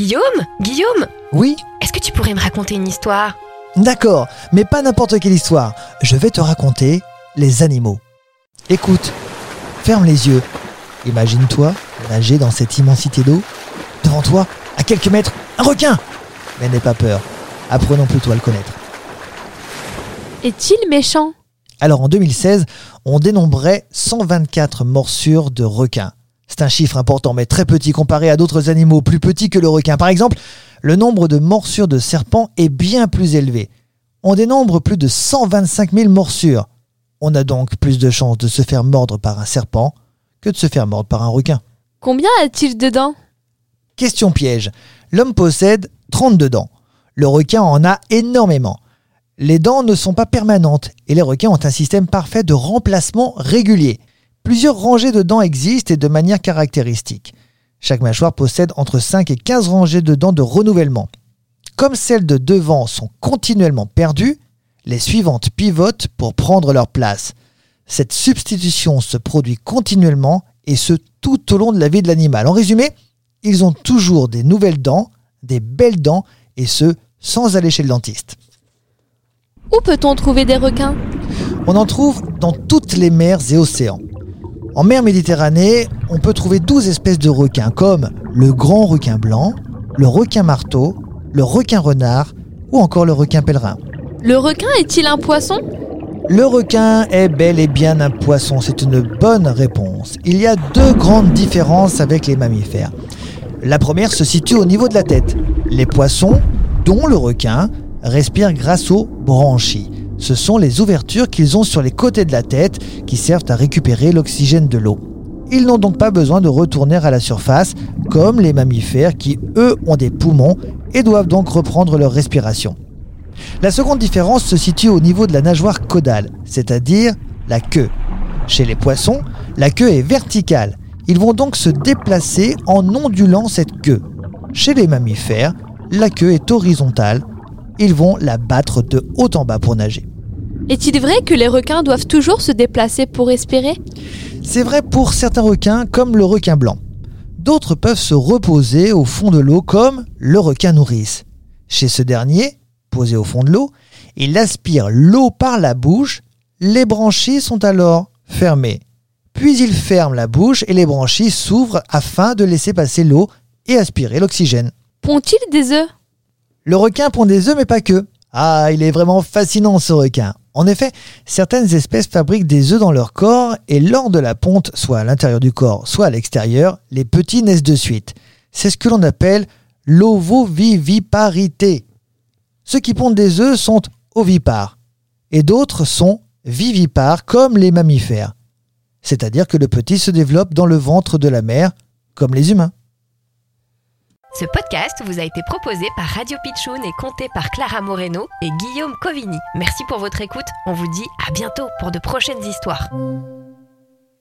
Guillaume Guillaume Oui Est-ce que tu pourrais me raconter une histoire? D'accord, mais pas n'importe quelle histoire. Je vais te raconter les animaux. Écoute, ferme les yeux. Imagine-toi nager dans cette immensité d'eau. Devant toi, à quelques mètres, un requin Mais n'aie pas peur. Apprenons plutôt à le connaître. Est-il méchant? Alors en 2016, on dénombrait 124 morsures de requins. C'est un chiffre important, mais très petit comparé à d'autres animaux plus petits que le requin. Par exemple, le nombre de morsures de serpents est bien plus élevé. On dénombre plus de 125 000 morsures. On a donc plus de chances de se faire mordre par un serpent que de se faire mordre par un requin. Combien a-t-il de dents? Question piège. L'homme possède 32 dents. Le requin en a énormément. Les dents ne sont pas permanentes et les requins ont un système parfait de remplacement régulier. Plusieurs rangées de dents existent et de manière caractéristique. Chaque mâchoire possède entre 5 et 15 rangées de dents de renouvellement. Comme celles de devant sont continuellement perdues, les suivantes pivotent pour prendre leur place. Cette substitution se produit continuellement et ce tout au long de la vie de l'animal. En résumé, ils ont toujours des nouvelles dents, des belles dents et ce, sans aller chez le dentiste. Où peut-on trouver des requins? On en trouve dans toutes les mers et océans. En mer Méditerranée, on peut trouver 12 espèces de requins comme le grand requin blanc, le requin marteau, le requin renard ou encore le requin pèlerin. Le requin est-il un poisson? Le requin est bel et bien un poisson, c'est une bonne réponse. Il y a deux grandes différences avec les mammifères. La première se situe au niveau de la tête. Les poissons, dont le requin, respirent grâce aux branchies. Ce sont les ouvertures qu'ils ont sur les côtés de la tête qui servent à récupérer l'oxygène de l'eau. Ils n'ont donc pas besoin de retourner à la surface comme les mammifères qui, eux, ont des poumons et doivent donc reprendre leur respiration. La seconde différence se situe au niveau de la nageoire caudale, c'est-à-dire la queue. Chez les poissons, la queue est verticale. Ils vont donc se déplacer en ondulant cette queue. Chez les mammifères, la queue est horizontale. Ils vont la battre de haut en bas pour nager. Est-il vrai que les requins doivent toujours se déplacer pour respirer? C'est vrai pour certains requins comme le requin blanc. D'autres peuvent se reposer au fond de l'eau comme le requin nourrice. Chez ce dernier, posé au fond de l'eau, il aspire l'eau par la bouche, les branchies sont alors fermées. Puis il ferme la bouche et les branchies s'ouvrent afin de laisser passer l'eau et aspirer l'oxygène. Pond-il des œufs? Le requin pond des œufs mais pas que. Ah, il est vraiment fascinant ce requin. En effet, certaines espèces fabriquent des œufs dans leur corps et lors de la ponte, soit à l'intérieur du corps, soit à l'extérieur, les petits naissent de suite. C'est ce que l'on appelle l'ovoviviparité. Ceux qui pondent des œufs sont ovipares et d'autres sont vivipares comme les mammifères. C'est-à-dire que le petit se développe dans le ventre de la mère comme les humains. Ce podcast vous a été proposé par Radio Pitchoun et compté par Clara Moreno et Guillaume Covini. Merci pour votre écoute. On vous dit à bientôt pour de prochaines histoires.